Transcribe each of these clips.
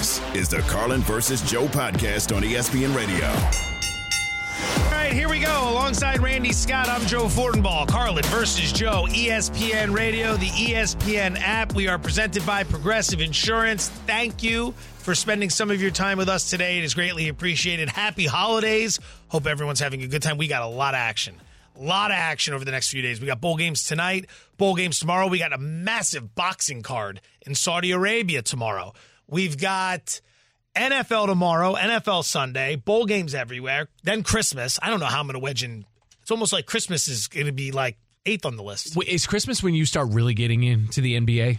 This is the Carlin versus Joe podcast on ESPN Radio. All right, here we go. Alongside Randy Scott, I'm Joe Fortenbaugh. Carlin versus Joe, ESPN Radio, the ESPN app. We are presented by Progressive Insurance. Thank you for spending some of your time with us today. It is greatly appreciated. Happy holidays. Hope everyone's having a good time. We got a lot of action. A lot of action over the next few days. We got bowl games tonight, bowl games tomorrow. We got a massive boxing card in Saudi Arabia tomorrow. We've got NFL tomorrow, NFL Sunday, bowl games everywhere, then Christmas. I don't know how I'm going to wedge in. It's almost like Christmas is going to be like eighth on the list. Wait, Is Christmas when you start really getting into the NBA?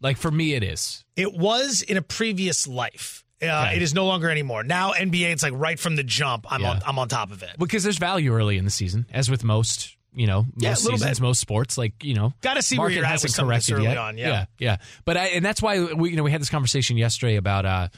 Like for me, it is. It was in a previous life. Uh, Okay. It is no longer anymore. Now NBA, it's like right from the jump. I'm Yeah. on. I'm on top of it. Because there's value early in the season, as with most, you know, most Yeah, seasons, bit. most sports. Like you know, Gotta see where market you're hasn't with some of this corrected yet. on, yeah. yeah, yeah. But I, and that's why we, you know, we had this conversation yesterday about uh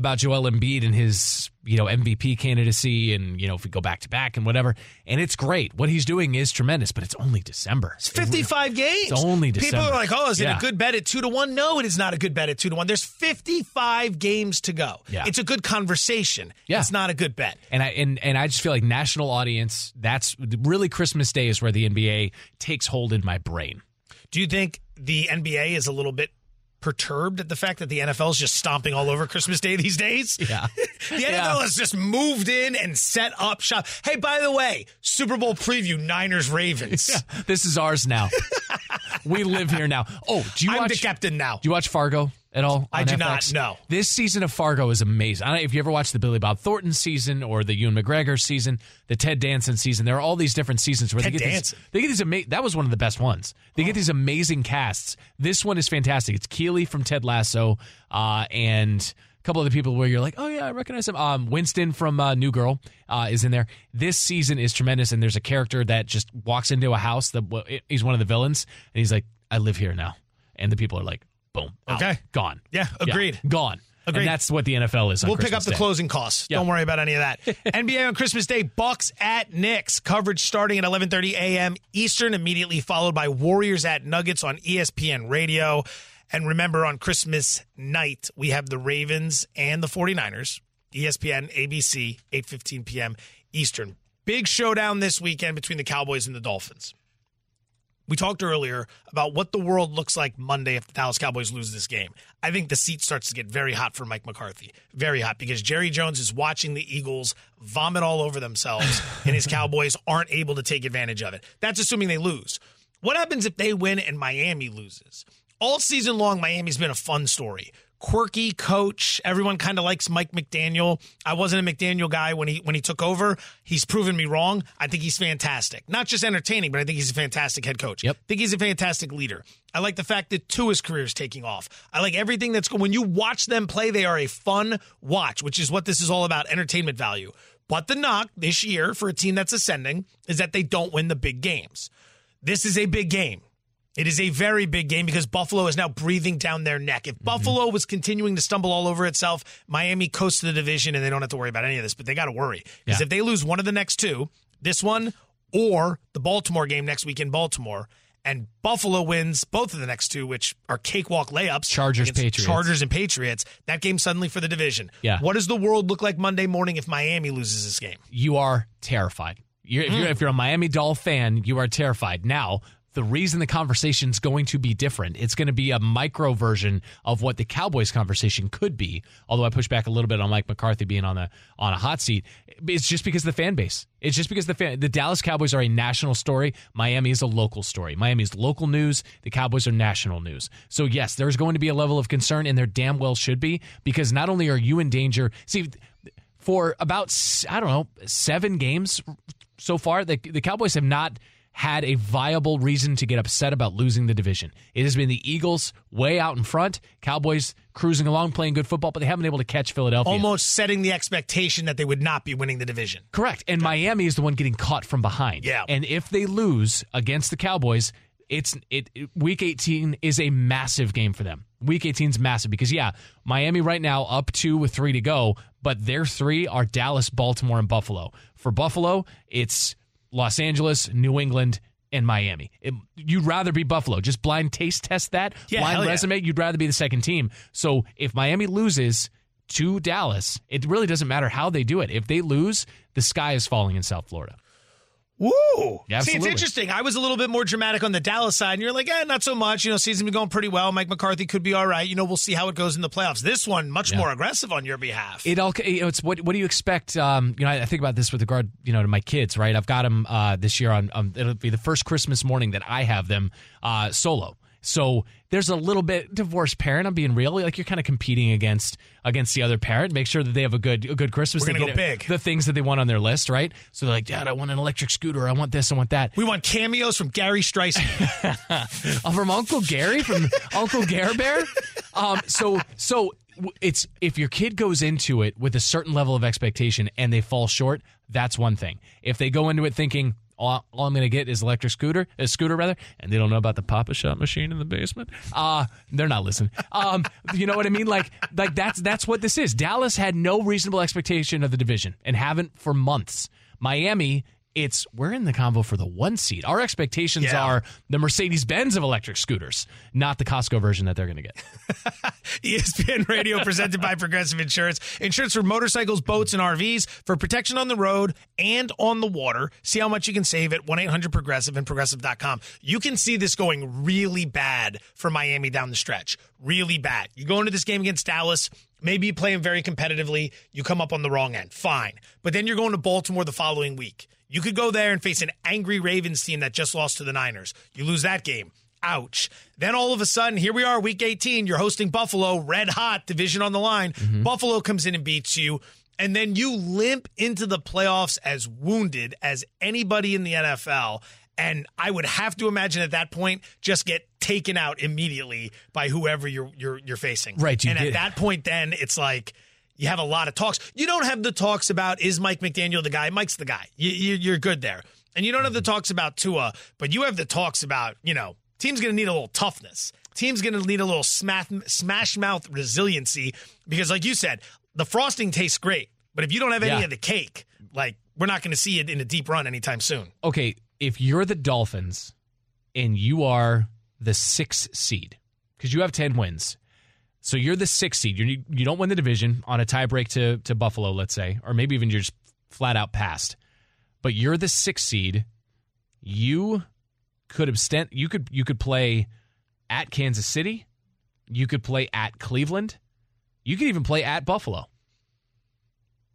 about Joel Embiid and his you know MVP candidacy, and you know if we go back to back and whatever. And it's great. What he's doing is tremendous, but it's only December. It's 55 games. It's only December. People are like, "Oh, is it a good bet at two to one?" No, it is not a good bet at two to one. There's 55 games to go. Yeah. It's a good conversation. Yeah. It's not a good bet. And I and, and I just feel like national audience. That's really Christmas Day is where the NBA takes hold in my brain. Do you think the NBA is a little bit perturbed at the fact that the NFL is just stomping all over Christmas Day these days? Yeah. The NFL Yeah. has just moved in and set up shop. Hey, by the way, Super Bowl preview Niners Ravens. This is ours now. we live here now. Oh, do you I'm watch? the captain now. Do you watch Fargo at all? I do not, FX? no. This season of Fargo is amazing. I don't know if you ever watched the Billy Bob Thornton season or the Ewan McGregor season, the Ted Danson season. There are all these different seasons where Ted they get Danson. these. They get these ama- That was one of the best ones. They get these amazing casts. This one is fantastic. It's Keeley from Ted Lasso, uh, and. A couple other people where you're like, oh yeah, I recognize him. Um, Winston from uh, New Girl uh, is in there. This season is tremendous, and there's a character that just walks into a house that he's one of the villains, and he's like, I live here now, and the people are like, boom, out, Okay. gone, Yeah, agreed. gone. Agreed. And that's what the NFL is. We'll pick up the Day. closing costs. Yeah. Don't worry about any of that. NBA on Christmas Day, Bucks at Knicks. Coverage starting at 11:30 a.m. Eastern, immediately followed by Warriors at Nuggets on ESPN Radio. And remember, on Christmas night, we have the Ravens and the 49ers. ESPN, ABC, 8:15 p.m. Eastern. Big showdown this weekend between the Cowboys and the Dolphins. We talked earlier about what the world looks like Monday if the Dallas Cowboys lose this game. I think the seat starts to get very hot for Mike McCarthy. Very hot because Jerry Jones is watching the Eagles vomit all over themselves and his Cowboys aren't able to take advantage of it. That's assuming they lose. What happens if they win and Miami loses? All season long, Miami's been a fun story. Quirky coach. Everyone kind of likes Mike McDaniel. I wasn't a McDaniel guy when he when he took over. He's proven me wrong. I think he's fantastic. Not just entertaining, but I think he's a fantastic head coach. Yep. I think he's a fantastic leader. I like the fact that Tua's career is taking off. I like everything that's going. When you watch them play, they are a fun watch, which is what this is all about entertainment value. But the knock this year for a team that's ascending is that they don't win the big games. This is a big game. It is a very big game because Buffalo is now breathing down their neck. If Buffalo was continuing to stumble all over itself, Miami coasts the division and they don't have to worry about any of this, but they got to worry. Because Yeah. if they lose one of the next two, this one or the Baltimore game next week in Baltimore, and Buffalo wins both of the next two, which are cakewalk layups. Chargers, Patriots. Chargers and Patriots. That game suddenly for the division. Yeah. What does the world look like Monday morning if Miami loses this game? you are terrified. You're, if, you're, Mm. if you're a Miami Doll fan, you are terrified. Now, the reason the conversation is going to be different, it's going to be a micro version of what the Cowboys conversation could be. Although I push back a little bit on Mike McCarthy being on the on a hot seat, it's just because the fan base. It's just because the fan, the Dallas Cowboys are a national story. Miami is a local story. Miami's local news. The Cowboys are national news. So yes, there's going to be a level of concern, and there damn well should be because not only are you in danger. See for about I don't know seven games so far. The the Cowboys have not had a viable reason to get upset about losing the division. It has been the Eagles way out in front. Cowboys cruising along, playing good football, but they haven't been able to catch Philadelphia. Almost setting the expectation that they would not be winning the division. Correct. And Miami is the one getting caught from behind. Yeah. And if they lose against the Cowboys, it's it, it- week 18 is a massive game for them. Week 18 is massive because yeah, Miami right now up 2 with 3 to go, but their 3 are Dallas, Baltimore and Buffalo. For Buffalo, it's Los Angeles, New England and Miami. It- you'd rather be Buffalo. Just blind taste test that. Yeah, blind yeah. resume, you'd rather be the second team. So if Miami loses to Dallas, it really doesn't matter how they do it. If they lose, the sky is falling in South Florida. Woo! Yeah, See, it's interesting. I was a little bit more dramatic on the Dallas side, and you're like, eh, not so much. You know, season's been going pretty well. Mike McCarthy could be all right. You know, we'll see how it goes in the playoffs. This one, much Yeah. more aggressive on your behalf. It all you know, it's what what do you expect? Um, you know, I, I think about this with regard, you know, to my kids. Right, I've got them uh, this year on. Um, it'll be the first Christmas morning that I have them uh, solo. So there's a little bit divorced parent. I'm being real. Like you're kind of competing against against the other parent. Make sure that they have a good a good Christmas. We're gonna go big. The things that they want on their list, right? So they're like, Dad, I want an electric scooter. I want this. I want that. we want cameos from Gary Streisand. Uh, from Uncle Gary, from Uncle Gare Bear. Um, so, so it's if your kid goes into it with a certain level of expectation and they fall short, that's one thing. If they go into it thinking all, all I'm going to get is electric scooter, a scooter rather, and they don't know about the Pop-A-Shot machine in the basement, uh, they're not listening. Um, you know what I mean? Like, like that's that's what this is. Dallas had no reasonable expectation of the division and haven't for months. Miami. It's we're in the convo for the one seat. Our expectations Yeah. are the Mercedes Benz of electric scooters, not the Costco version that they're going to get. ESPN Radio presented by Progressive Insurance. Insurance for motorcycles, boats, and RVs for protection on the road and on the water. See how much you can save at 1 800 Progressive and Progressive.com. You can see this going really bad for Miami down the stretch. Really bad. You go into this game against Dallas. Maybe you play them very competitively. You come up on the wrong end. Fine. But then you're going to Baltimore the following week. You could go there and face an angry Ravens team that just lost to the Niners. You lose that game. Ouch. Then all of a sudden, here we are, week 18. You're hosting Buffalo, red hot, division on the line. Mm-hmm. Buffalo comes in and beats you. And then you limp into the playoffs as wounded as anybody in the NFL. And I would have to imagine at that point, just get taken out immediately by whoever you're you're you're facing. Right, you and did. at that point, then it's like you have a lot of talks. You don't have the talks about is Mike McDaniel the guy? Mike's the guy. You, you, you're good there. And you don't have the talks about Tua, but you have the talks about you know team's going to need a little toughness. Team's going to need a little smash smash mouth resiliency because, like you said, the frosting tastes great, but if you don't have any Yeah. of the cake, like we're not going to see it in a deep run anytime soon. Okay, if you're the Dolphins and you are the sixth seed, because you have 10 wins, so you're the sixth seed, you you don't win the division on a tiebreak to, to Buffalo, let's say, or maybe even you're just flat out passed, but you're the sixth seed, you could abstent, you could you could play at Kansas City, you could play at Cleveland, you could even play at Buffalo.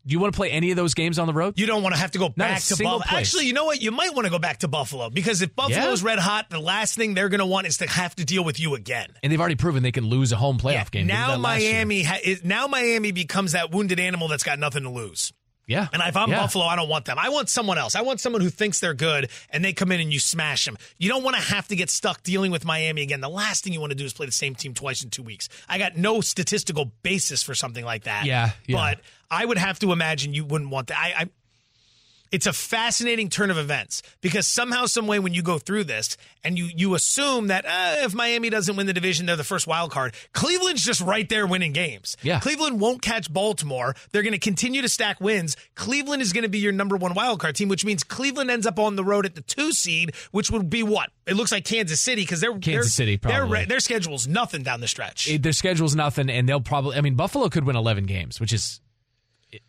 Do you want to play any of those games on the road? You don't want to have to go back to Buffalo. place. Actually, you know what? You might want to go back to Buffalo because if Buffalo's red hot, the last thing they're going to want is to have to deal with you again. and they've already proven they can lose a home playoff game. Now that last year. Miami ha- is, now Miami becomes that wounded animal that's got nothing to lose. Yeah, And if I'm yeah. Buffalo, I don't want them. I want someone else. I want someone who thinks they're good and they come in and you smash them. You don't want to have to get stuck dealing with Miami again. The last thing you want to do is play the same team twice in two weeks. I got no statistical basis for something like that. Yeah, yeah. But I would have to imagine you wouldn't want that. I, I it's a fascinating turn of events because somehow, some way, when you go through this and you you assume that uh, if Miami doesn't win the division, they're the first wild card. Cleveland's just right there winning games. Yeah. Cleveland won't catch Baltimore. They're going to continue to stack wins. Cleveland is going to be your number one wild card team, which means Cleveland ends up on the road at the two seed, which would be what it looks like Kansas City because they're Kansas they're- City, Their probably. their schedule's nothing down the stretch. It- their schedule's nothing, and they'll probably. I mean, Buffalo could win eleven games, which is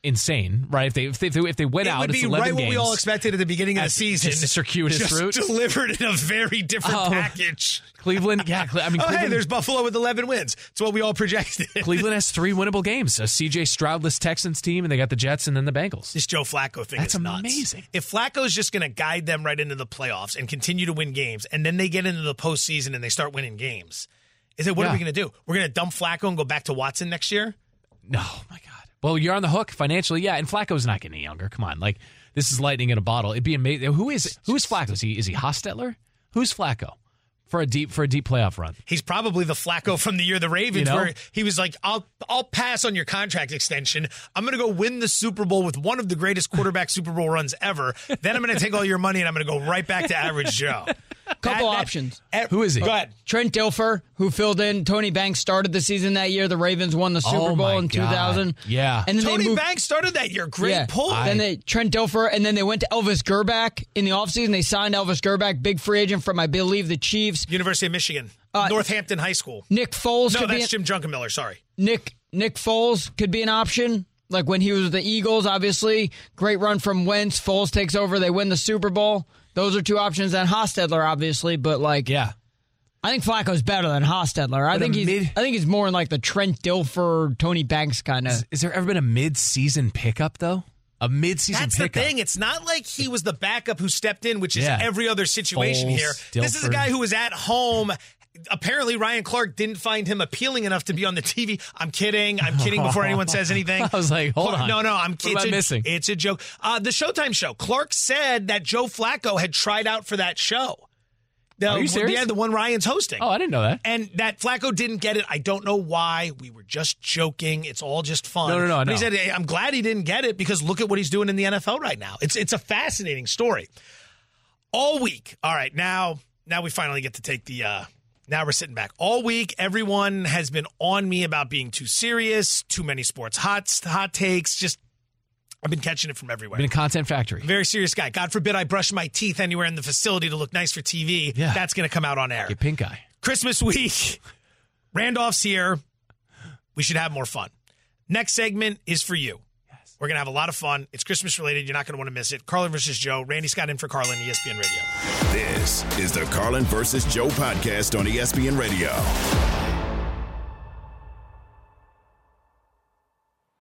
insane, right? If they if they, if they win It out, would be 11 right what we all expected at the beginning of the season. just a circuitous Just route. delivered in a very different Oh. package. Cleveland, yeah, I mean, Oh, Cleveland, hey, there's Buffalo with 11 wins. It's what we all projected. Cleveland has three winnable games: a CJ Stroudless Texans team, and they got the Jets, and then the Bengals. This Joe Flacco thing That's is nuts. amazing. If Flacco's just going to guide them right into the playoffs and continue to win games, and then they get into the postseason and they start winning games, is it what Yeah. are we going to do? We're going to dump Flacco and go back to Watson next year? No, my God. Well, you're on the hook financially, yeah. And Flacco's not getting any younger. Come on, like this is lightning in a bottle. It'd be amazing. Who is who is Flacco? Is he is he Hostetler? Who's Flacco? for a deep for a deep playoff run. He's probably the Flacco from the year of the Ravens, You know? where he was like, "I'll I'll pass on your contract extension. I'm going to go win the Super Bowl with one of the greatest quarterback Super Bowl runs ever. Then I'm going to take all your money and I'm going to go right back to average Joe." Couple That- that- options. eh, Who is he? Go ahead. Trent Dilfer, who filled in. Tony Banks started the season that year. The Ravens won the Super Oh, Bowl in God. 2000. Yeah. and then Tony moved, Banks started that year. Great yeah. pull. Then they Trent Dilfer, and then they went to Elvis Grbac in the offseason. They signed Elvis Grbac, big free agent from I believe the Chiefs. University of Michigan, Uh, Northampton High School. Nick Foles No, could be that's Jim Junkenmiller. Sorry. Nick Nick Foles could be an option. Like when he was with the Eagles, obviously great run from Wentz. Foles takes over, they win the Super Bowl. Those are two options. And Hostetler, obviously, but like Yeah. I think Flacco's better than Hostetler. I But think he's mid- I think he's more in like the Trent Dilfer, Tony Banks kind of. Is there ever been a mid-season pickup though? A mid-season That's pickup. the thing. It's not like he was the backup who stepped in, which is Yeah. every other situation Foles, here. This is a guy who was at home. Apparently, Ryan Clark didn't find him appealing enough to be on the TV. I'm kidding. I'm kidding before anyone says anything. I was like, hold Clark- on. No, no, I'm kidding. am I missing? It's a joke. Uh, the Showtime show. Clark said that Joe Flacco had tried out for that show. The, Are you serious? Yeah, the one Ryan's hosting. Oh, I didn't know that. And that Flacco didn't get it. I don't know why. We were just joking. It's all just fun. No, no, no, But no. He said, "Hey, I'm glad he didn't get it because look at what he's doing in the NFL right now. It's it's a fascinating story. All week. All right, now now we finally get to take the. uh now we're sitting back all week. Everyone has been on me about being too serious, too many sports hot hot takes. Just I've been catching it from everywhere. Been a content factory. Very serious guy. God forbid I brush my teeth anywhere in the facility to look nice for TV. Yeah. That's going to come out on air. Get pink eye. Christmas week. Randolph's here. We should have more fun. Next segment is for you. We're going to have a lot of fun. It's Christmas related. You're not going to want to miss it. Carlin versus Joe. Randy Scott in for Carlin, ESPN Radio. This is the Carlin versus Joe podcast on ESPN Radio.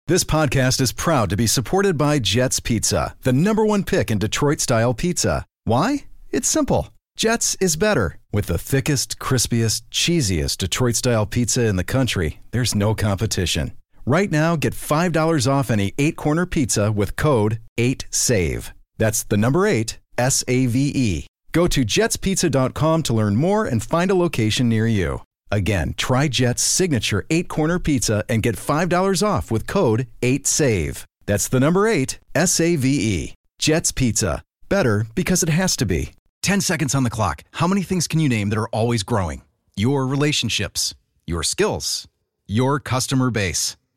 This podcast is proud to be supported by Jets Pizza, the number one pick in Detroit style pizza. Why? It's simple. Jets is better. With the thickest, crispiest, cheesiest Detroit style pizza in the country, there's no competition. Right now, get $5 off any eight corner pizza with code 8SAVE. That's the number eight, S A V E. Go to jetspizza.com to learn more and find a location near you. Again, try Jet's signature eight corner pizza and get $5 off with code 8SAVE. That's the number eight, S A V E. Jet's Pizza. Better because it has to be. 10 seconds on the clock. How many things can you name that are always growing? Your relationships, your skills, your customer base.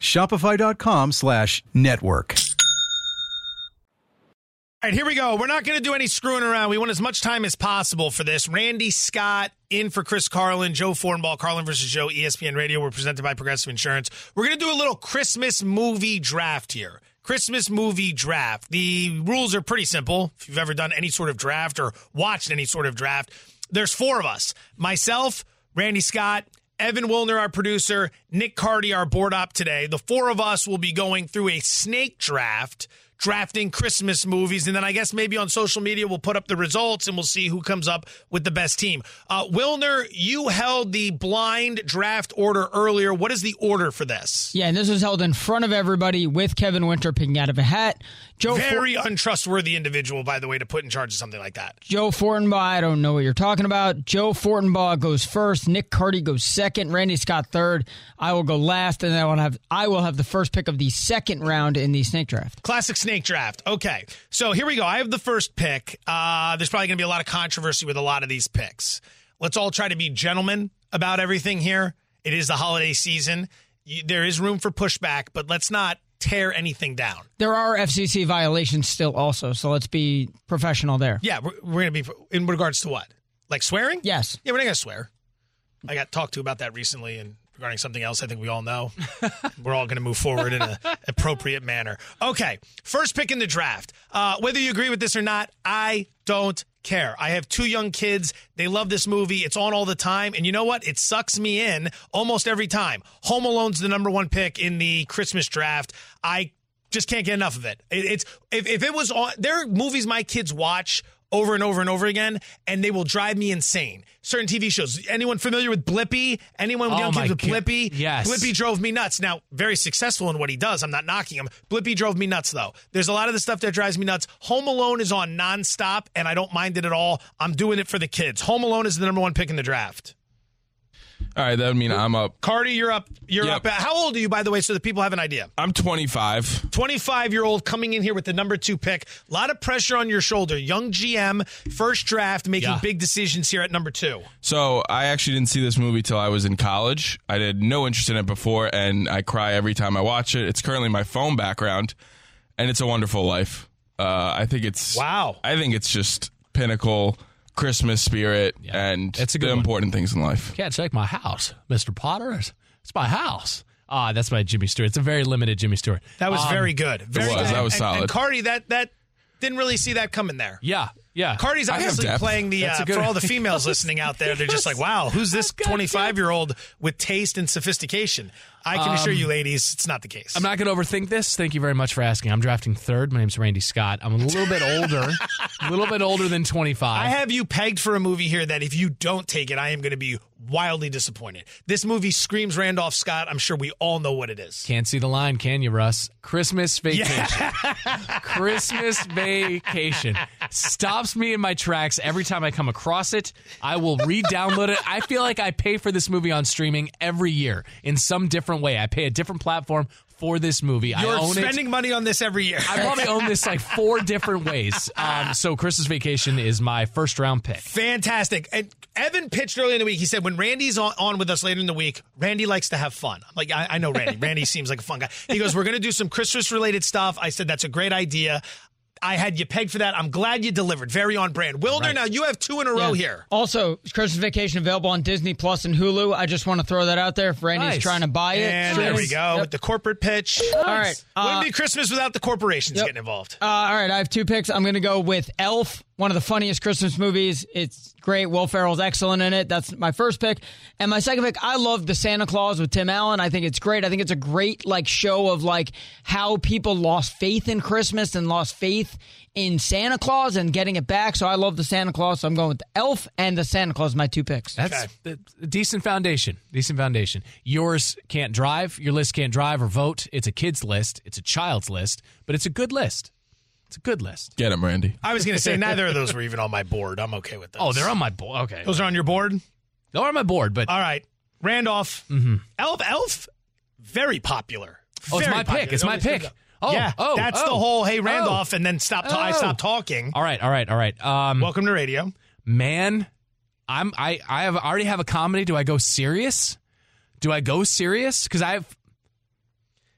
Shopify.com slash network. All right, here we go. We're not going to do any screwing around. We want as much time as possible for this. Randy Scott in for Chris Carlin, Joe Fortenbaugh, Carlin versus Joe, ESPN Radio. We're presented by Progressive Insurance. We're going to do a little Christmas movie draft here. Christmas movie draft. The rules are pretty simple. If you've ever done any sort of draft or watched any sort of draft, there's four of us myself, Randy Scott, Evan Wilner, our producer, Nick Cardy, our board op today. The four of us will be going through a snake draft, drafting Christmas movies. And then I guess maybe on social media, we'll put up the results and we'll see who comes up with the best team. Uh, Wilner, you held the blind draft order earlier. What is the order for this? Yeah, and this was held in front of everybody with Kevin Winter picking out of a hat. Joe For- Very untrustworthy individual, by the way, to put in charge of something like that. Joe Fortenbaugh, I don't know what you're talking about. Joe Fortenbaugh goes first. Nick Carty goes second. Randy Scott third. I will go last, and then I will have I will have the first pick of the second round in the snake draft. Classic snake draft. Okay. So here we go. I have the first pick. Uh, there's probably going to be a lot of controversy with a lot of these picks. Let's all try to be gentlemen about everything here. It is the holiday season. You, there is room for pushback, but let's not tear anything down. There are FCC violations still also, so let's be professional there. Yeah, we're, we're going to be in regards to what? Like swearing? Yes. Yeah, we're not going to swear. I got talked to about that recently and regarding something else I think we all know. we're all going to move forward in an appropriate manner. Okay, first pick in the draft. Uh, whether you agree with this or not, I don't care. I have two young kids. They love this movie. It's on all the time. And you know what? It sucks me in almost every time. Home Alone's the number one pick in the Christmas draft. I just can't get enough of it. it it's if, if it was on there are movies my kids watch over and over and over again, and they will drive me insane. Certain TV shows. Anyone familiar with Blippi? Anyone with Oh young kids with God. Blippi? Yes. Blippi drove me nuts. Now, very successful in what he does. I'm not knocking him. Blippi drove me nuts, though. There's a lot of the stuff that drives me nuts. Home Alone is on nonstop, and I don't mind it at all. I'm doing it for the kids. Home Alone is the number one pick in the draft. All right, that would mean I'm up. Cardi, you're up. You're Yep. up. How old are you, by the way, so that people have an idea? I'm 25. 25 year old coming in here with the number two pick. A lot of pressure on your shoulder. Young GM, first draft, making Yeah. big decisions here at number two. So I actually didn't see this movie till I was in college. I had no interest in it before, and I cry every time I watch it. It's currently my phone background, and it's a wonderful life. Uh, I think it's Wow. I think it's just pinnacle Christmas spirit and It's a good the one. important things in life. Can't take my house, Mr. Potter. It's, it's my house. Ah, that's my Jimmy Stewart. It's a very limited Jimmy Stewart. That was Um, very good. Very was. good. That was And- solid. And Cardi, that that didn't really see that coming there. Yeah, yeah. Cardi's I obviously playing the uh, good- for all the females listening out there. They're just like, wow, who's this 25 year old with taste and sophistication? I can assure you, um, ladies, it's not the case. I'm not going to overthink this. Thank you very much for asking. I'm drafting third. My name's Randy Scott. I'm a little bit older, a little bit older than 25. I have you pegged for a movie here that if you don't take it, I am going to be wildly disappointed. This movie screams Randolph Scott. I'm sure we all know what it is. Can't see the line, can you, Russ? Christmas vacation. Christmas vacation stops me in my tracks every time I come across it. I will re-download it. I feel like I pay for this movie on streaming every year in some different way. I pay a different platform for this movie. I You're own it. spending money on this every year. I probably own this like four different ways. Um, so Christmas Vacation is my first round pick. Fantastic. And Evan pitched earlier in the week. He said when Randy's on, on with us later in the week, Randy likes to have fun. I'm like, I, I know Randy. Randy seems like a fun guy. He goes, We're going to do some Christmas related stuff. I said, That's a great idea. I had you pegged for that. I'm glad you delivered. Very on brand. Wilder, now you have two in a row Yeah. here. Also, Christmas Vacation available on Disney Plus and Hulu. I just want to throw that out there if Randy's Nice. trying to buy it. And there we go Yep. with the corporate pitch. All right. Wouldn't Uh, be Christmas without the corporations Yep. getting involved. Uh, all right, I have two picks. I'm going to go with Elf, one of the funniest Christmas movies. It's great. Will Ferrell's excellent in it. That's my first pick. And my second pick, I love The Santa Claus with Tim Allen. I think it's great. I think it's a great like show of like how people lost faith in Christmas and lost faith in Santa Claus and getting it back. So I love The Santa Claus. So I'm going with Elf and The Santa Claus, my two picks. That's a decent foundation. Decent foundation. Yours can't drive. Your list can't drive or vote. It's a kid's list. It's a child's list, but it's a good list. It's a good list. Get him, Randy. I was going to say neither of those were even on my board. I'm okay with those. Oh, they're on my board. Okay, Those are on your board? they're on my board, but All right. Randolph. Elf, Elf, very popular. Mm-hmm. Oh, it's Very my pick. It's my Always comes pick. Up. Oh, yeah, oh, that's oh, the whole. Hey, oh. Randolph, and then stop. I Oh. stop talking. all right, all right, all right. Um, Welcome to radio. man, I'm I I have already have a comedy. Do I go serious? Do I go serious? Because I have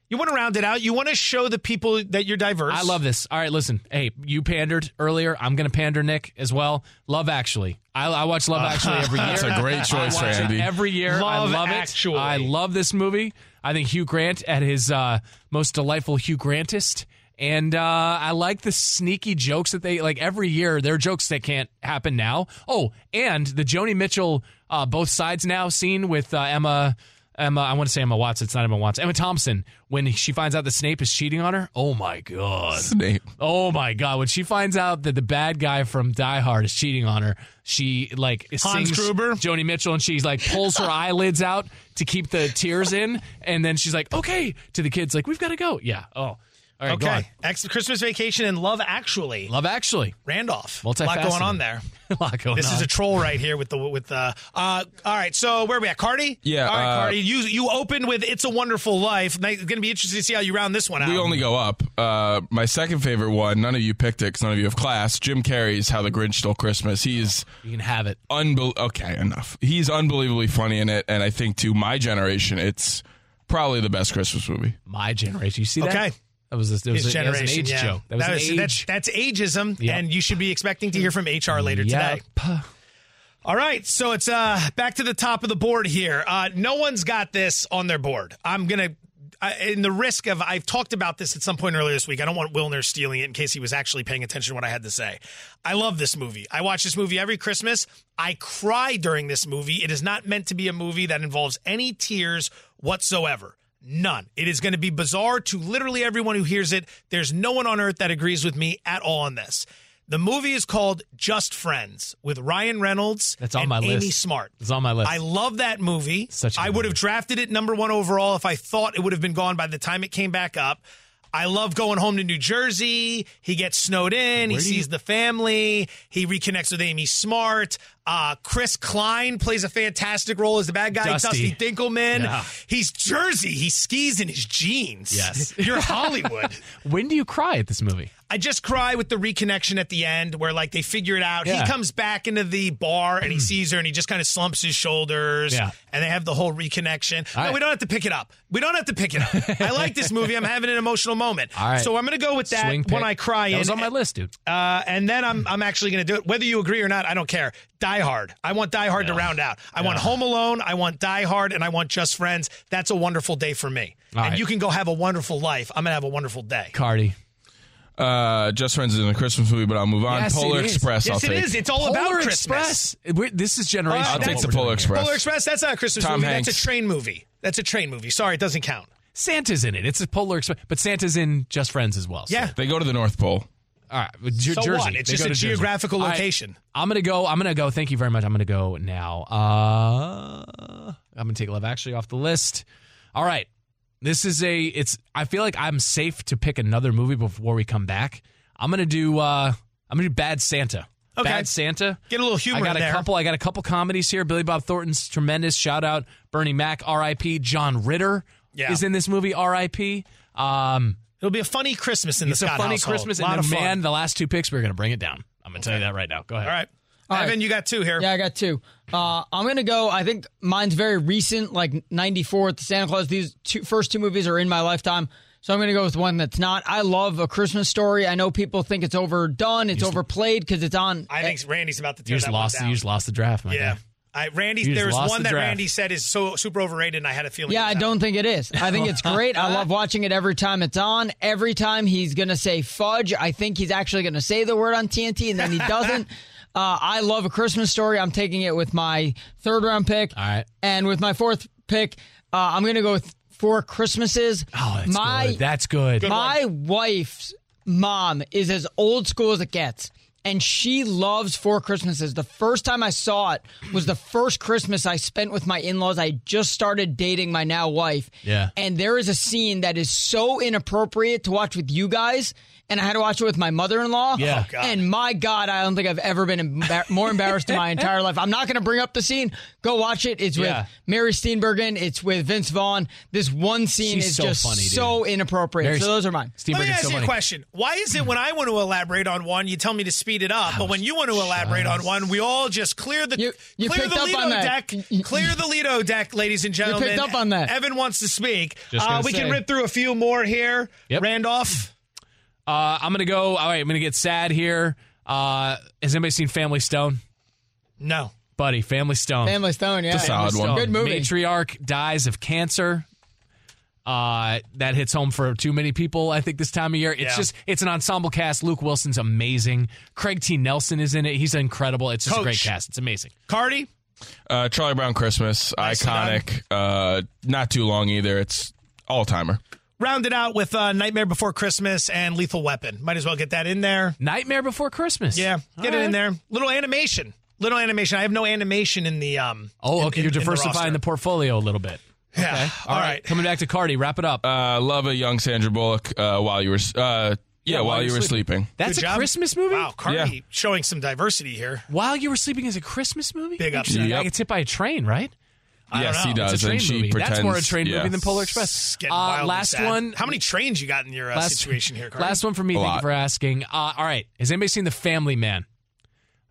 You want to round it out. You want to show the people that you're diverse. I love this. All right, listen. Hey, you pandered earlier. I'm going to pander, Nick, as well. Love Actually. I, I watch Love Actually every year. That's a great choice, I watch Randy. It every year. Love I love Actually. it. I love this movie. I think Hugh Grant at his uh, most delightful Hugh Grantist. And uh, I like the sneaky jokes that they like every year. There are jokes that can't happen now. Oh, and the Joni Mitchell uh, both sides now scene with uh, Emma. Emma, I want to say Emma Watson. It's not Emma Watson. Emma Thompson. When she finds out that Snape is cheating on her. Oh my god. Snape. Oh my god! When she finds out that the bad guy from Die Hard is cheating on her, she like Hans sings Gruber? Joni Mitchell, and she's like pulls her eyelids out to keep the tears in, and then she's like, "Okay," to the kids, like, "We've got to go." Yeah. Oh. All right. Okay. Ex- Christmas vacation and Love Actually. Love Actually. Randolph. A lot going on there. a lot going This on. is a troll right here with the with the. Uh, all right, so where are we at? Cardi. Yeah, All right, uh, Cardi. You you opened with "It's a Wonderful Life." Now, It's going to be interesting to see how you round this one out. We only go up. Uh, my second favorite one, none of you picked it because none of you have class. Jim Carrey's How the Grinch Stole Christmas. He's you can have it. unbel- okay, enough. He's unbelievably funny in it, and I think to my generation, it's probably the best Christmas movie. My generation. You see that? Okay. That was, a, that was, His a, that was generation. an age yeah. joke. That was, an age. that's, that's ageism, Yep. and you should be expecting to hear from HR later today. All right, so it's uh back to the top of the board here. Uh, no one's got this on their board. I'm gonna. I, in the risk of, I've talked about this at some point earlier this week. I don't want Wilner stealing it in case he was actually paying attention to what I had to say. I love this movie. I watch this movie every Christmas. I cry during this movie. It is not meant to be a movie that involves any tears whatsoever. None. It is going to be bizarre to literally everyone who hears it. There's no one on earth that agrees with me at all on this. The movie is called Just Friends with Ryan Reynolds That's on and my Amy list. Smart. It's on my list. I love that movie. Such I would have drafted it number one overall if I thought it would have been gone by the time it came back up. I love going home to New Jersey. He gets snowed in. he Where you- sees the family. He reconnects with Amy Smart. Uh, Chris Klein plays a fantastic role as the bad guy. Dusty. Dusty, Dinkelman. Yeah. He's Jersey. He skis in his jeans. Yes. You're Hollywood. when do you cry at this movie? I just cry with the reconnection at the end where like they figure it out. Yeah. He comes back into the bar and he sees her and he just kind of slumps his shoulders. Yeah. And they have the whole reconnection. All no, right. we don't have to pick it up. We don't have to pick it up. I like this movie. I'm having an emotional moment. All right. So I'm going to go with that Swing when pick. I cry That in. was on my list, dude. Uh, and then I'm I'm actually going to do it. Whether you agree or not, I don't care. Die Hard. I want Die Hard to round out. I want Home Alone. I want Die Hard, and I want Just Friends. That's a wonderful day for me. All and right. you can go have a wonderful life. I'm going to have a wonderful day. Cardi. Uh, Just Friends isn't a Christmas movie, but I'll move on. Yes, Polar it is. Express. Yes, I'll it take. is. It's all about Polar Christmas. Express. We're- This is generational. I'll I'll take take the Polar Express. Polar Express. That's not a Christmas Tom movie. Hanks. That's a train movie. That's a train movie. Sorry, it doesn't count. Santa's in it. It's a Polar Express, but Santa's in Just Friends as well. so- Yeah. They go to the North Pole. All right. but Jer- So Jersey. what? It's They just go a to Jersey. geographical All right, location. I'm gonna go. I'm gonna go. Thank you very much. I'm gonna go now. Uh, I'm gonna take Love Actually off the list. All right. This is a. It's. I feel like I'm safe to pick another movie before we come back. I'm gonna do. uh I'm gonna do Bad Santa. Okay. Bad Santa. Get a little humor I got in a there. couple. I got a couple comedies here. Billy Bob Thornton's tremendous. Shout out Bernie Mac. R.I.P. John Ritter Yeah. is in this movie. R.I.P. Um, It'll be a funny Christmas in the it's a funny household. Christmas, A lot and of then, fun. man, the last two picks we're gonna bring it down. I'm gonna tell you that right now. Go ahead. All right. All right. Evan, you got two here. Yeah, I got two. Uh, I'm gonna go. I think mine's very recent, like '94 with the Santa Claus. These two, first two movies are in my lifetime, so I'm gonna go with one that's not. I love A Christmas Story. I know people think it's overdone, it's overplayed because it's on. I think Randy's about to tear You just that lost. one down. You just lost the draft, my yeah. guy. I, Randy, You just there was one the that draft. Randy said is so super overrated, and I had a feeling. Yeah, I don't think it is. I think it's great. I love watching it every time it's on. Every time he's going to say fudge, I think he's actually going to say the word on TNT, and then he doesn't. uh, I love A Christmas Story. I'm taking it with my third round pick. All right. And with my fourth pick, uh, I'm going to go with Four Christmases. Oh, that's my, good. That's good. my wife's mom is as old school as it gets. And she loves Four Christmases. The first time I saw it was the first Christmas I spent with my in laws. I just started dating my now wife. Yeah. And there is a scene that is so inappropriate to watch with you guys. And I had to watch it with my mother in law. Yeah. Oh, God. And my God, I don't think I've ever been embar- more embarrassed in my entire life. I'm not going to bring up the scene. Go watch it. It's with Yeah. Mary Steenburgen. It's with Vince Vaughn. This one scene She's is so just funny, so inappropriate. Very- so those are mine. Steve Let me ask so you a question. Why is it when I want to elaborate on one, you tell me to speed it up, but when you want to elaborate on one, we all just clear the You- you clear the Lido deck, clear the Lido deck, ladies and gentlemen. You picked up on that. Evan wants to speak. Uh, gonna we can rip through a few more here. Yep. Randolph. Uh, I'm gonna go. All right, I'm gonna get sad here. Uh, has anybody seen Family Stone? No. Buddy, Family Stone. Family Stone, yeah. It's a solid Family one. Good movie. Matriarch dies of cancer. Uh, that hits home for too many people. I think this time of year. It's Yeah. just it's an ensemble cast. Luke Wilson's amazing. Craig T. Nelson is in it. He's incredible. It's just a great cast. It's amazing. Cardi. Uh, Charlie Brown Christmas, Nicely iconic. Uh, not too long either. It's all timer. Rounded out with uh, Nightmare Before Christmas and Lethal Weapon. Might as well get that in there. Nightmare Before Christmas. Yeah, get All it in there. Little animation. Little animation. I have no animation in the um. Oh, okay. in- You're in the diversifying roster. the, portfolio a little bit. Yeah. All right. Coming back to Cardi. Wrap it up. Uh, love a young Sandra Bullock uh, while you were uh, yeah, while, you were sleeping. That's Good a job. Christmas movie. Wow, Cardi Yeah. showing some diversity here. While you were sleeping is a Christmas movie. Big Interesting. upset. Guy Yep. gets hit by a train, right? I yes, don't he does, It's a train and she movie. pretends That's more a train yeah. movie than Polar Express. getting Uh, last sad. one. How many trains you got in your uh, last, situation here, Cardi? Last one for me. A Thank you for asking. Uh, all right. Has anybody seen The Family Man?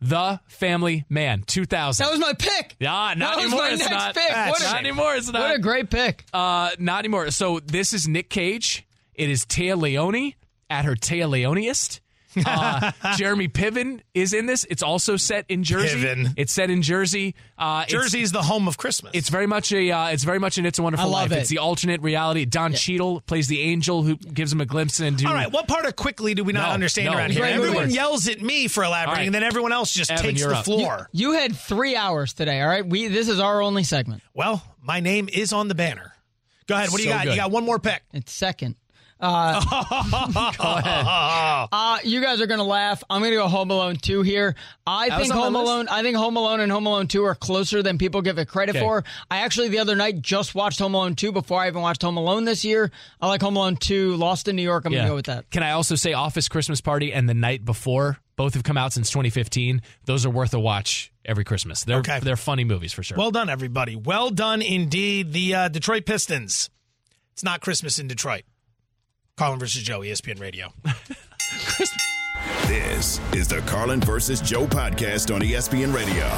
The Family Man, 2000. That was my pick. Yeah, not that was anymore. my it's not. pick. What not a, anymore. It's not. what a great pick. Uh, not anymore. So this is Nick Cage. It is Téa Leoni at her Téa Leoniest. Uh, Jeremy Piven is in this. It's also set in Jersey. Piven. It's set in Jersey. Uh, it's- Jersey's the home of Christmas. It's very much a. Uh, it's very much an It's a Wonderful I love Life. it. It's the alternate reality. Don Cheadle plays the angel who gives him a glimpse into. All right, what part of quickly do we not No, understand no. around here? Great Everyone movie. yells at me for elaborating, All right. and then everyone else just Evan, takes you're the up. floor. You had three hours today. All right, we this is our only segment. well, my name is on the banner. Go ahead. What do you So got? good. You got one more pick. It's second. Uh, you guys are gonna laugh. I'm gonna go Home Alone two here. I That was think on my Home list. Alone. I think Home Alone and Home Alone two are closer than people give it credit Okay. for. I actually the other night just watched Home Alone two before I even watched Home Alone this year. I like Home Alone two. Lost in New York. I'm Yeah. gonna go with that. Can I also say Office Christmas Party and The Night Before? Both have come out since 2015. Those are worth a watch every Christmas. They're Okay. they're funny movies for sure. Well done, everybody. Well done indeed. The uh, Detroit Pistons. It's not Christmas in Detroit. Carlin versus Joe, ESPN Radio. This is the Carlin versus Joe podcast on ESPN Radio.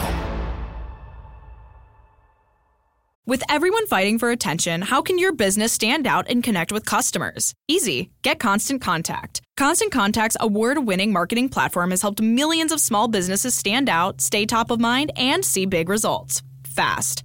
With everyone fighting for attention, how can your business stand out and connect with customers? Easy. Get Constant Contact. Constant Contact's award winning marketing platform has helped millions of small businesses stand out, stay top of mind, and see big results fast.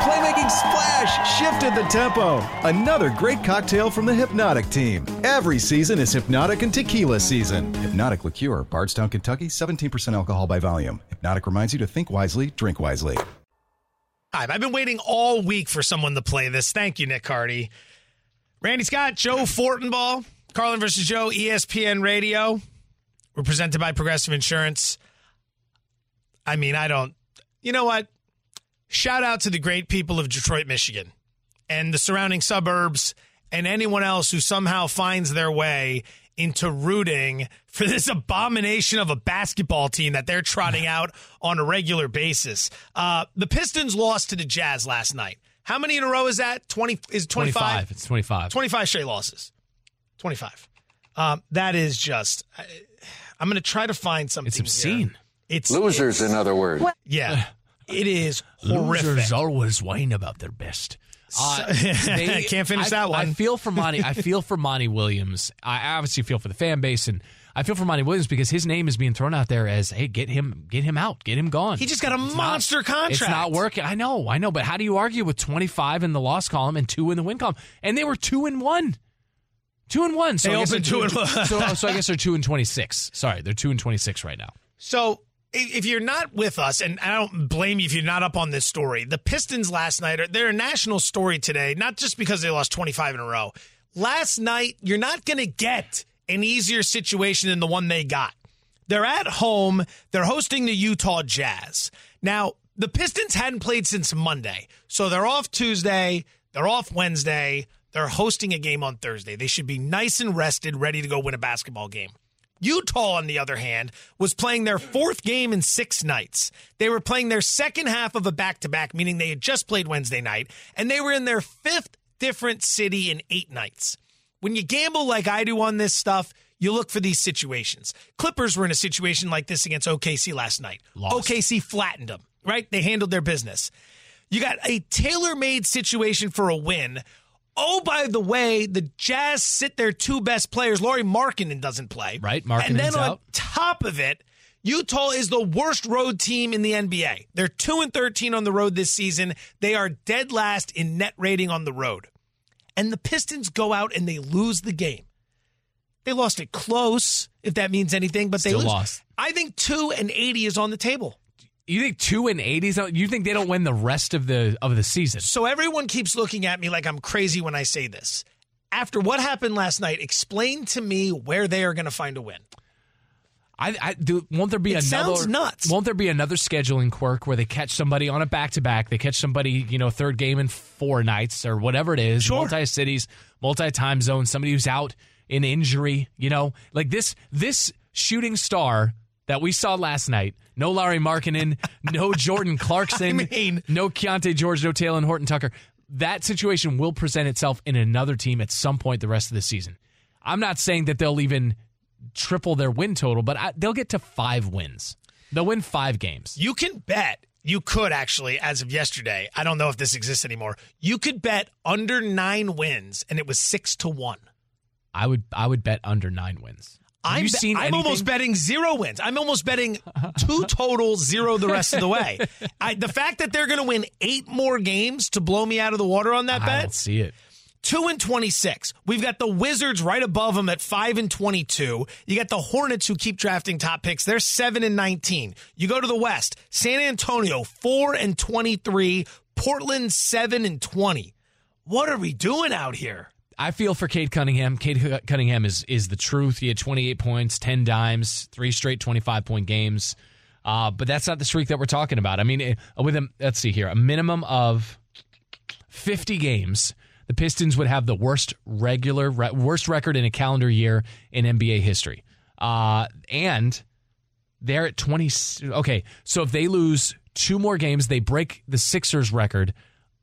Playmaking splash shifted the tempo. Another great cocktail from the Hypnotic team. Every season is Hypnotic and Tequila season. Hypnotic Liqueur, Bardstown, Kentucky, 17% alcohol by volume. Hypnotic reminds you to think wisely, drink wisely. Hi, I've been waiting all week for someone to play this. Thank you, Nick Hardy. Randy Scott, Joe Fortenbaugh, Carlin versus Joe, ESPN Radio. We're presented by Progressive Insurance. I mean, I don't. You know what? Shout out to the great people of Detroit, Michigan, and the surrounding suburbs, and anyone else who somehow finds their way into rooting for this abomination of a basketball team that they're trotting out on a regular basis. Uh, the Pistons lost to the Jazz last night. How many in a row is that? 20 is it 25? 25. It's 25. 25 straight losses. 25. Um, that is just I, I'm going to try to find something It's here. obscene. It's Losers, it's- in other words. Yeah. It is horrific. always whine about their best. Uh, I can't finish I, that one. I feel for Monty. I feel for Monty Williams. I obviously feel for the fan base, and I feel for Monty Williams because his name is being thrown out there as, "Hey, get him, get him out, get him gone." He just got a It's monster not, contract. It's not working. I know, I know, but how do you argue with twenty five in the loss column and two in the win column? And they were two and one. Two and one. So They I guess opened they're two and one. so, so I guess they're two and twenty six. Sorry, they're two and twenty six right now. So i- if you're not with us, and I don't blame you if you're not up on this story, the Pistons last night are they're a national story today, not just because they lost 25 in a row. Last night, you're not going to get an easier situation than the one they got. They're at home. They're hosting the Utah Jazz. Now, the Pistons hadn't played since Monday. So they're off Tuesday. They're off Wednesday. They're hosting a game on Thursday. They should be nice and rested, ready to go win a basketball game. Utah, on the other hand, was playing their fourth game in six nights. They were playing their second half of a back to back, meaning they had just played Wednesday night, and they were in their fifth different city in eight nights. When you gamble like I do on this stuff, you look for these situations. Clippers were in a situation like this against OKC last night. Lost. OKC flattened them, right? They handled their business. You got a tailor made situation for a win. Oh, by the way, the Jazz sit their two best players. Lauri Markkanen doesn't play. Right, And then on out. top of it, Utah is the worst road team in the NBA. They're 2 and 13 on the road this season. They are dead last in net rating on the road. And the Pistons go out and they lose the game. They lost it close, if that means anything, but they Still lose. lost. I think 2 and 80 is on the table. You think two and eighties? You think they don't win the rest of the of the season? So everyone keeps looking at me like I'm crazy when I say this. After what happened last night, explain to me where they are going to find a win. I, I do. Won't there be It another? sounds nuts. Won't there be another scheduling quirk where they catch somebody on a back to back? They catch somebody, you know, third game in four nights or whatever it is. Sure. Multi cities, multi time zones. Somebody who's out in injury. You know, like this. This shooting star that we saw last night. No Lauri Markkanen. no Jordan Clarkson. I mean- no Keyonte George. No Talen Horton Tucker. That situation will present itself in another team at some point the rest of the season. I'm not saying that they'll even triple their win total, but I, they'll get to five wins. They'll win five games. You can bet, you could actually, as of yesterday, I don't know if this exists anymore. You could bet under nine wins, and it was six to one. I would I would bet under nine wins. I'm, be- I'm almost betting zero wins. I'm almost betting two total, zero the rest of the way. I, the fact that they're going to win eight more games to blow me out of the water on that I bet, see it. two and 26. We've got the Wizards right above them at five and 22. You got the Hornets who keep drafting top picks. They're seven and 19. You go to the West, San Antonio, four and 23. Portland, seven and 20. What are we doing out here? I feel for Cade Cunningham. Cade Cunningham is is the truth. He had 28 points, 10 dimes, three straight 25 point games. Uh, but that's not the streak that we're talking about. I mean, eh, with a let's see here, a minimum of 50 games, the Pistons would have the worst regular re- worst record in a calendar year in NBA history. Uh, and they're at 20 okay, so if they lose two more games, they break the Sixers record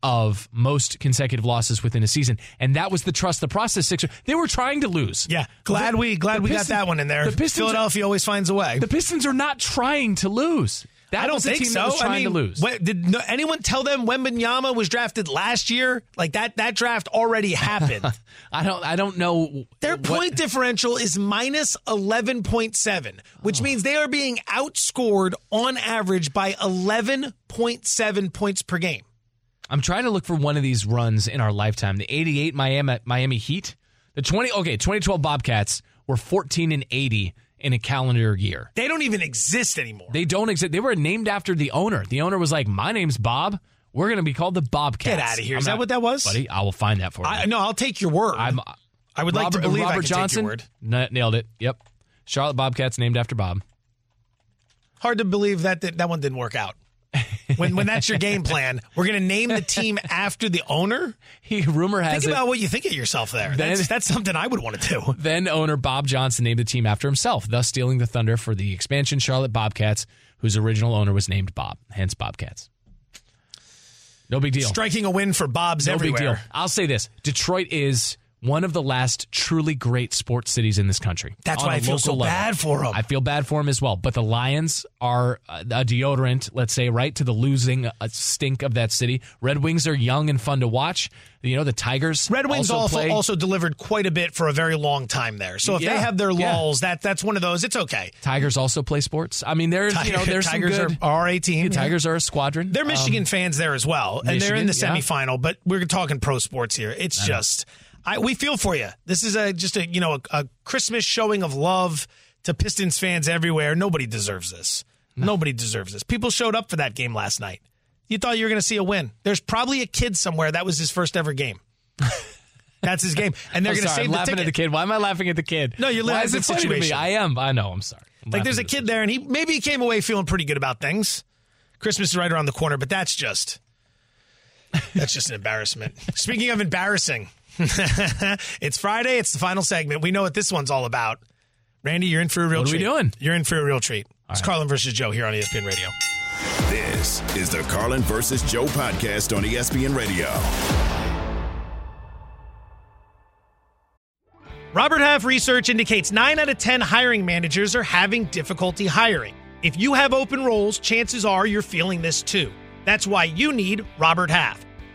of most consecutive losses within a season. And that was the trust the process Sixers. They were trying to lose. Yeah, glad The- we glad we Pistons- got that one in there. The Pistons are- Philadelphia always finds a way. the Pistons are not trying to lose. That I don't think team so. that was trying I mean, to lose. what- did no, anyone tell them Wembanyama was drafted last year? Like that that draft already happened. I don't. I don't know. Their what- point differential is minus 11.7, which oh. means they are being outscored on average by 11.7 points per game. I'm trying to look for one of these runs in our lifetime. The 88 Miami Miami Heat, the 20 okay 2012 Bobcats were 14 and 80 in a calendar year. They don't even exist anymore. They don't exist. They were named after the owner. The owner was like, "My name's Bob. We're going to be called the Bobcats." Get outta here. I'm Is that what that was? buddy? I will find that for you. I, no, I'll take your word. I'm. I would like to Robert- believe Robert can take your Johnson word. N- nailed it. Yep. Charlotte Bobcats named after Bob. Hard to believe that that, that one didn't work out. When when that's your game plan, we're going to name the team after the owner. He rumor has Think it. about what you think of yourself there. Then- That's, that's something I would want to do. Then owner Bob Johnson named the team after himself, thus stealing the thunder for the expansion Charlotte Bobcats, whose original owner was named Bob, hence Bobcats. No big deal. Striking a win for Bob's no everywhere. big deal. I'll say this: Detroit is one of the last truly great sports cities in this country. That's why I feel so level. bad for 'em. I feel bad for them as well. But the Lions are a deodorant, let's say, right to the losing uh, stink of that city. Red Wings are young and fun to watch. You know, the Tigers. Red Wings also, also, also delivered quite a bit for a very long time there. So if Yeah, they have their yeah. lulls, that that's one of those. It's okay. Tigers also play sports. I mean, there's you know there's Tigers good, are, are a team. the Tigers are a squadron. They're Michigan Um, fans there as well, and they're in the Michigan, yeah. semifinal. But we're talking pro sports here. It's just, I, we feel for you. This is a just a you know a, a Christmas showing of love to Pistons fans everywhere. Nobody deserves this. Nobody deserves this. People showed up for that game last night. You thought you were going to see a win. There's probably a kid somewhere that was his first ever game. That's his game, and they're going to save I'm the laughing ticket. at the kid. Why am I laughing at the kid? No, you're Why laughing is at it the funny to me? situation. I am. I know. I'm sorry. I'm Like there's a kid there, and he maybe he came away feeling pretty good about things. Christmas is right around the corner, but that's just that's just an embarrassment. Speaking of embarrassing, it's Friday. It's the final segment. We know what this one's all about. Randy, you're in for a real treat. What are we doing? You're in for a real treat. it's Carlin versus Joe here on ESPN Radio. This is the Carlin versus Joe podcast on ESPN Radio. Robert Half research indicates 9 out of 10 hiring managers are having difficulty hiring. If you have open roles, chances are you're feeling this too. That's why you need Robert Half.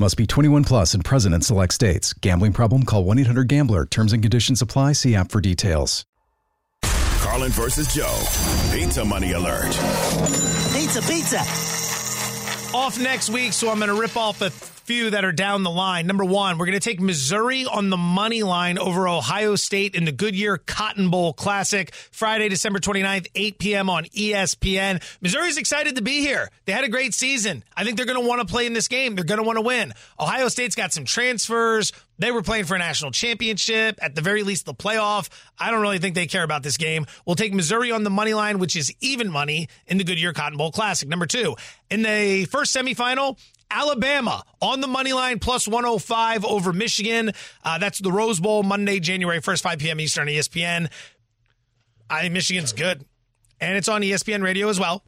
Must be 21 plus and present in select states. Gambling problem? Call 1 800 Gambler. Terms and conditions apply. See app for details. Carlin versus Joe. Pizza money alert. Pizza, pizza. Off next week, so I'm going to rip off a few that are down the line. Number one, we're going to take Missouri on the money line over Ohio State in the Goodyear Cotton Bowl Classic, Friday, December 29th, 8 p.m. on ESPN. Missouri's excited to be here. They had a great season. I think they're going to want to play in this game. They're going to want to win. Ohio State's got some transfers. They were playing for a national championship, at the very least, the playoff. I don't really think they care about this game. We'll take Missouri on the money line, which is even money in the Goodyear Cotton Bowl Classic. Number two, in the first semifinal, Alabama on the money line plus 105 over Michigan. Uh, that's the Rose Bowl Monday, January 1st, 5 p.m. Eastern, ESPN. I think Michigan's good. And it's on ESPN radio as well.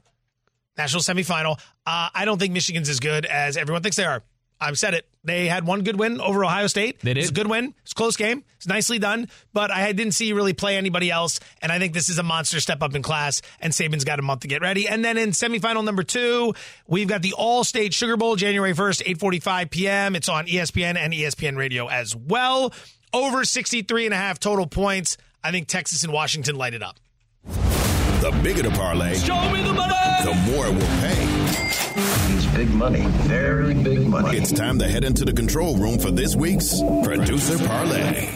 National semifinal. Uh, I don't think Michigan's as good as everyone thinks they are. I've said it. They had one good win over Ohio State. They did. It's a good win. It's a close game. It's nicely done. But I didn't see you really play anybody else. And I think this is a monster step up in class. And Saban's got a month to get ready. And then in semifinal number two, we've got the Allstate Sugar Bowl, January 1st, 8:45 p.m. It's on ESPN and ESPN Radio as well. Over 63 and a half total points. I think Texas and Washington light it up. The bigger the parlay, Show me the money. the more it will pay. It's big money, very big money. It's time to head into the control room for this week's Producer Parlay.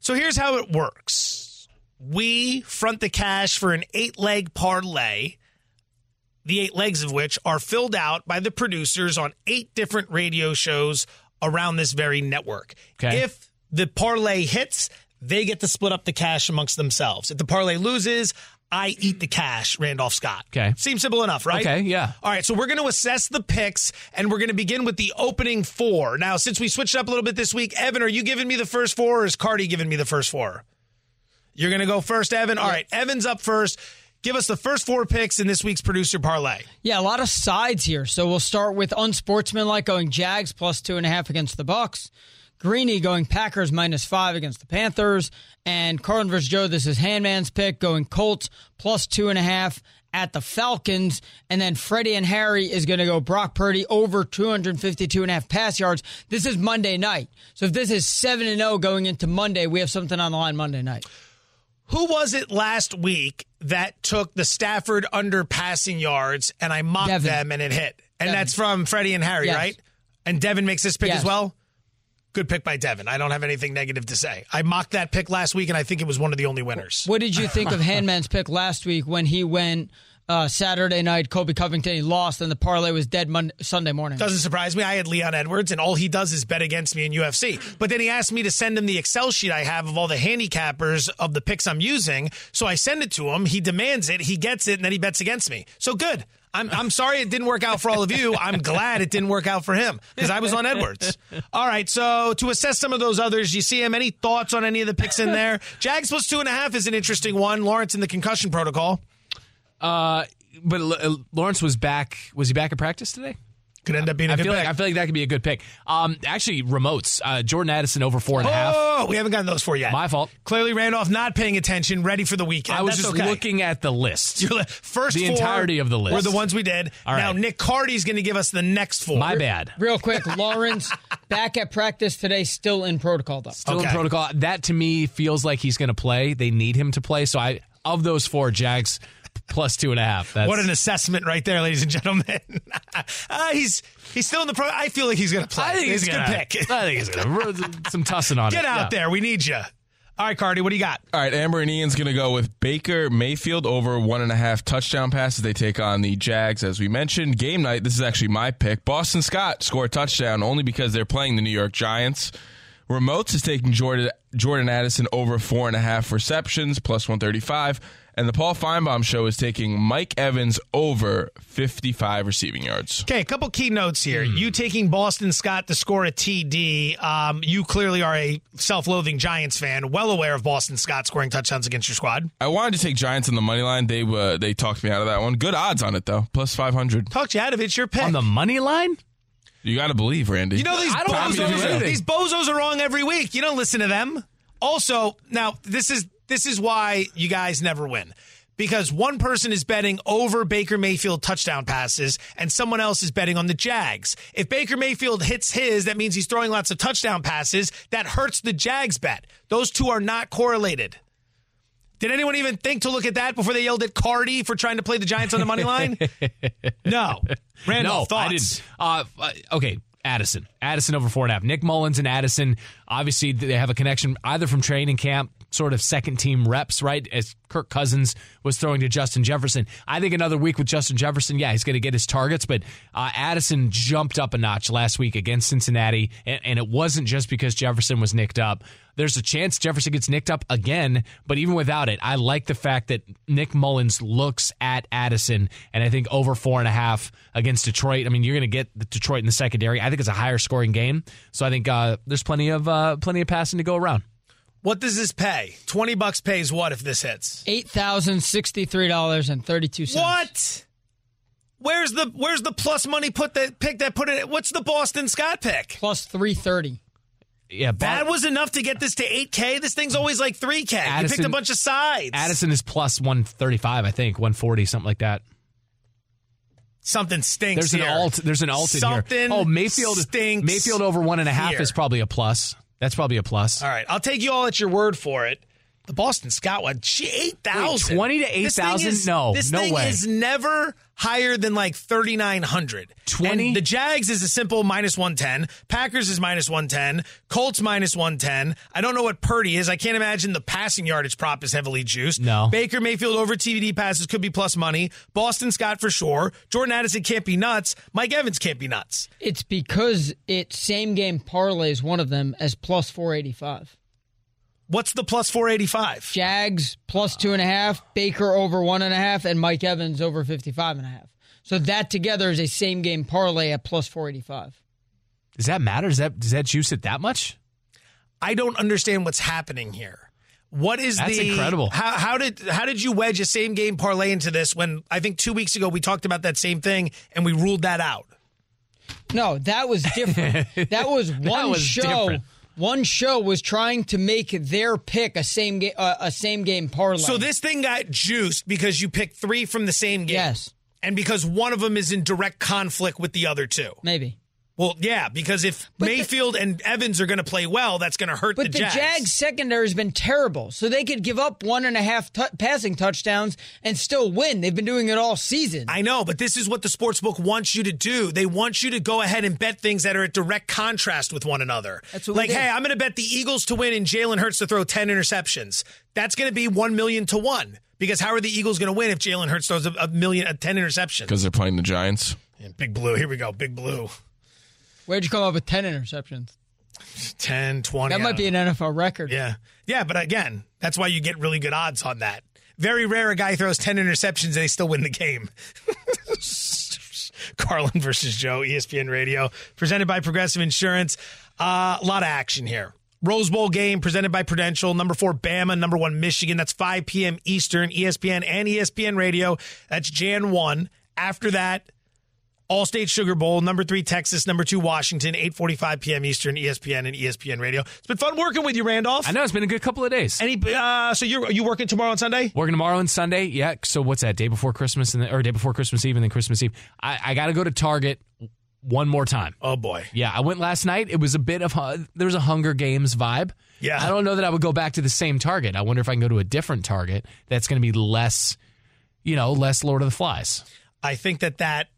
So here's how it works we front the cash for an eight leg parlay, the eight legs of which are filled out by the producers on eight different radio shows around this very network. Okay. If the parlay hits, they get to split up the cash amongst themselves. If the parlay loses, I eat the cash, Randolph Scott. Okay. Seems simple enough, right? Okay, yeah. All right, so we're going to assess the picks, and we're going to begin with the opening four. Now, since we switched up a little bit this week, Evan, are you giving me the first four, or is Cardi giving me the first four? You're going to go first, Evan? All right, Evan's up first. Give us the first four picks in this week's producer parlay. Yeah, a lot of sides here. So we'll start with unsportsmanlike going Jags plus two and a half against the Bucs. Greeny going Packers minus five against the Panthers. And Carlin versus Joe, this is Handman's pick going Colts plus two and a half at the Falcons. And then Freddie and Harry is going to go Brock Purdy over 252 and a half pass yards. This is Monday night. So if this is 7 and 0 going into Monday, we have something on the line Monday night. Who was it last week that took the Stafford under passing yards and I mocked Devin. them and it hit? And Devin. that's from Freddie and Harry, Yes. right? And Devin makes this pick Yes. as well? Good pick by Devin. I don't have anything negative to say. I mocked that pick last week and I think it was one of the only winners. What did you think of Handman's pick last week when he went uh, Saturday night, Colby Covington, he lost, and the parlay was dead Monday, Sunday morning? Doesn't surprise me. I had Leon Edwards, and all he does is bet against me in UFC. But then he asked me to send him the Excel sheet I have of all the handicappers of the picks I'm using. So I send it to him. He demands it. He gets it, and then he bets against me. So good. I'm, I'm sorry it didn't work out for all of you. I'm glad it didn't work out for him because I was on Edwards. All right. So to assess some of those others, you see him. Any thoughts on any of the picks in there? Jags plus two and a half is an interesting one. Lawrence in the concussion protocol. Uh, but L- Lawrence was back. Was he back at practice today? Could end up being a I good feel pick. like I feel like that could be a good pick. Um, actually, remotes. Uh, Jordan Addison over four and a half. Oh, we haven't gotten those for yet. My fault. Clearly, Randolph not paying attention, ready for the weekend. I was That's just okay. looking at the list. Your li- First The four entirety of the list. were the ones we did. All Now right. Nick Cardy's going to give us the next four. My bad. Real quick, Lawrence back at practice today, still in protocol though. Still in protocol. That to me feels like he's going to play. They need him to play. So I of those four, Jags plus two and a half. That's, What an assessment right there, ladies and gentlemen. uh, he's he's still in the pro. I feel like he's going to play. I think it's he's gonna, pick. I think he's going to some tussing on Get it. out Yeah. there. We need you. All right, Cardi, what do you got? All right, Amber and Ian's going to go with Baker Mayfield over one and a half touchdown passes. They take on the Jags, as we mentioned. Game night, this is actually my pick. Boston Scott score a touchdown only because they're playing the New York Giants. Remotes is taking Jordan, Jordan Addison over four and a half receptions, plus 135. And the Paul Finebaum show is taking Mike Evans over 55 receiving yards. Okay, a couple key notes here. You taking Boston Scott to score a TD. Um, you clearly are a self-loathing Giants fan, well aware of Boston Scott scoring touchdowns against your squad. I wanted to take Giants on the money line. They uh, they talked me out of that one. Good odds on it though, plus 500. Talked you out of it. It's your pick. On the money line? You got to believe, Randy. You know these I don't want to do bozos. These bozos are wrong every week. You don't listen to them. Also, now this is this is why you guys never win. Because one person is betting over Baker Mayfield touchdown passes and someone else is betting on the Jags. If Baker Mayfield hits his, that means he's throwing lots of touchdown passes. That hurts the Jags bet. Those two are not correlated. Did anyone even think to look at that before they yelled at Cardi for trying to play the Giants on the money line? no. Randall, no, thoughts? I didn't. Uh, uh, okay, Addison. Addison over four and a half. Nick Mullens and Addison, obviously, they have a connection either from training camp, sort of second team reps, right? As Kirk Cousins was throwing to Justin Jefferson. I think another week with Justin Jefferson, yeah, he's going to get his targets, but uh, Addison jumped up a notch last week against Cincinnati, and, and it wasn't just because Jefferson was nicked up. There's a chance Jefferson gets nicked up again, but even without it, I like the fact that Nick Mullens looks at Addison, and I think over four and a half against Detroit. I mean, you're going to get the Detroit in the secondary. I think it's a higher scoring game, so I think uh, there's plenty of uh, plenty of passing to go around. What does this pay? 20 bucks pays what if this hits? $8,063.32. What? Where's the where's the plus money put that pick that put it what's the Boston Scott pick? Plus 330. Yeah, That was enough to get this to 8K. This thing's always like 3K. you picked a bunch of sides. Addison is plus 135, I think, 140, something like that. Something stinks There's an here. alt. There's an alt in here. Oh, Mayfield. stinks Mayfield over one and a half here. is probably a plus. That's probably a plus. All right, I'll take you all at your word for it. The Boston Scott one, she eight thousand. 20 to 8,000? No, this no thing way. is never higher than like thirty nine hundred. 20? The Jags is a simple minus one ten. Packers is minus one ten. Colts minus one ten. I don't know what Purdy is. I can't imagine the passing yardage prop is heavily juiced. No. Baker Mayfield over TVD passes could be plus money. Boston Scott for sure. Jordan Addison can't be nuts. Mike Evans can't be nuts. It's because it's same game parlays one of them as plus 485. What's the plus four eighty five? Jags plus two and a half, Baker over one and a half, and Mike Evans over 55 and a half. So that together is a same game parlay at plus 485. Does that matter? Does that does that juice it that much? I don't understand what's happening here. What is That's the incredible. How, how did how did you wedge a same game parlay into this when I think two weeks ago we talked about that same thing and we ruled that out? No, that was different. that was one was show. different. One show was trying to make their pick a same game uh, a same game parlay. So this thing got juiced because you picked three from the same game. Yes. And because one of them is in direct conflict with the other two. maybe. Well, yeah, because if But the- Mayfield and Evans are going to play well, that's going to hurt But the the, Jags. Jags. secondary has been terrible, so they could give up one and a half t- passing touchdowns and still win. They've been doing it all season. I know, but this is what the sports book wants you to do. They want you to go ahead and bet things that are at direct contrast with one another. That's what we like, did. hey, I'm going to bet the Eagles to win and Jalen Hurts to throw 10 interceptions. That's going to be 1 million to 1. Because how are the Eagles going to win if Jalen Hurts throws a, a million, a 10 interceptions? Because they're playing the Giants. And Big Blue, here we go, Big Blue. Where'd you come up with ten interceptions? 10, 20. That might be an NFL record. Yeah. Yeah, but again, that's why you get really good odds on that. Very rare a guy throws 10 interceptions and they still win the game. Carlin versus Joe, ESPN Radio, presented by Progressive Insurance. Uh, a lot of action here. Rose Bowl game presented by Prudential. Number four, Bama. Number one, Michigan. That's 5 p.m. Eastern, ESPN and ESPN Radio. That's Jan 1. After that, Allstate Sugar Bowl. Number three, Texas. Number two, Washington. 8.45 p.m. Eastern, ESPN and ESPN Radio. It's been fun working with you, Randolph. I know it's been a good couple of days. Any, uh, so you're, you working tomorrow and Sunday? Working tomorrow and Sunday. Yeah. So what's that? Day before Christmas and then, or day before Christmas Eve and then Christmas Eve. I, I got to go to Target one more time. Oh, boy. Yeah, I went last night. It was a bit of hu- there was a Hunger Games vibe. Yeah. I don't know that I would go back to the same Target. I wonder if I can go to a different Target that's going to be less, you know, less Lord of the Flies. I think that that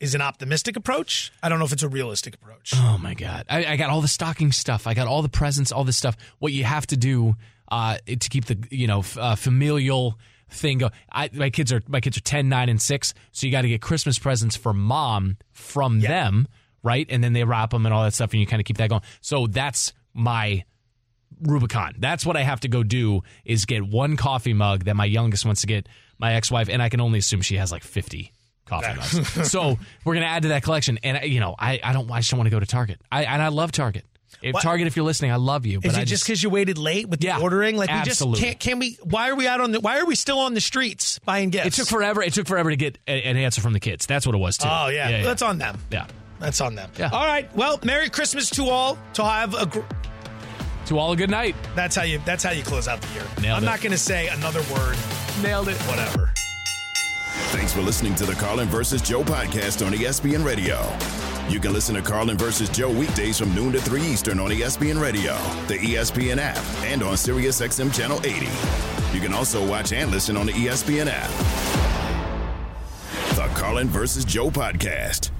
is an optimistic approach. I don't know if it's a realistic approach. Oh my god! I, I got all the stocking stuff. I got all the presents, all this stuff. What you have to do uh, to keep the you know f- uh, familial thing go. I, my kids are my kids are 10, 9, and six, so you got to get Christmas presents for mom from them, right? And then they wrap them and all that stuff, and you kind of keep that going. So that's my Rubicon. That's what I have to go do is get one coffee mug that my youngest wants to get my ex-wife, and I can only assume she has like fifty coffee mugs. so we're gonna add to that collection, and you know, I, I don't I just don't want to go to Target. I and I love Target. If What? Target, if you're listening, I love you. But Is I it just because you waited late with Yeah, the ordering? Like we just can't. Can we? Why are we out on the? Why are we still on the streets buying gifts? it took forever. It took forever to get a- an answer from the kids. That's what it was too. Oh yeah, that's on them. Yeah. That's on them. Yeah. All right. Well, Merry Christmas to all. To have a. Gr- To all a good night. that's how you. That's how you close out the year. Nailed I'm it. not going to say another word. Nailed it. Whatever. Thanks for listening to the Carlin versus Joe podcast on ESPN Radio. You can listen to Carlin versus Joe weekdays from noon to 3 Eastern on ESPN Radio, the ESPN app, and on SiriusXM Channel 80. You can also watch and listen on the ESPN app. The Carlin versus Joe podcast.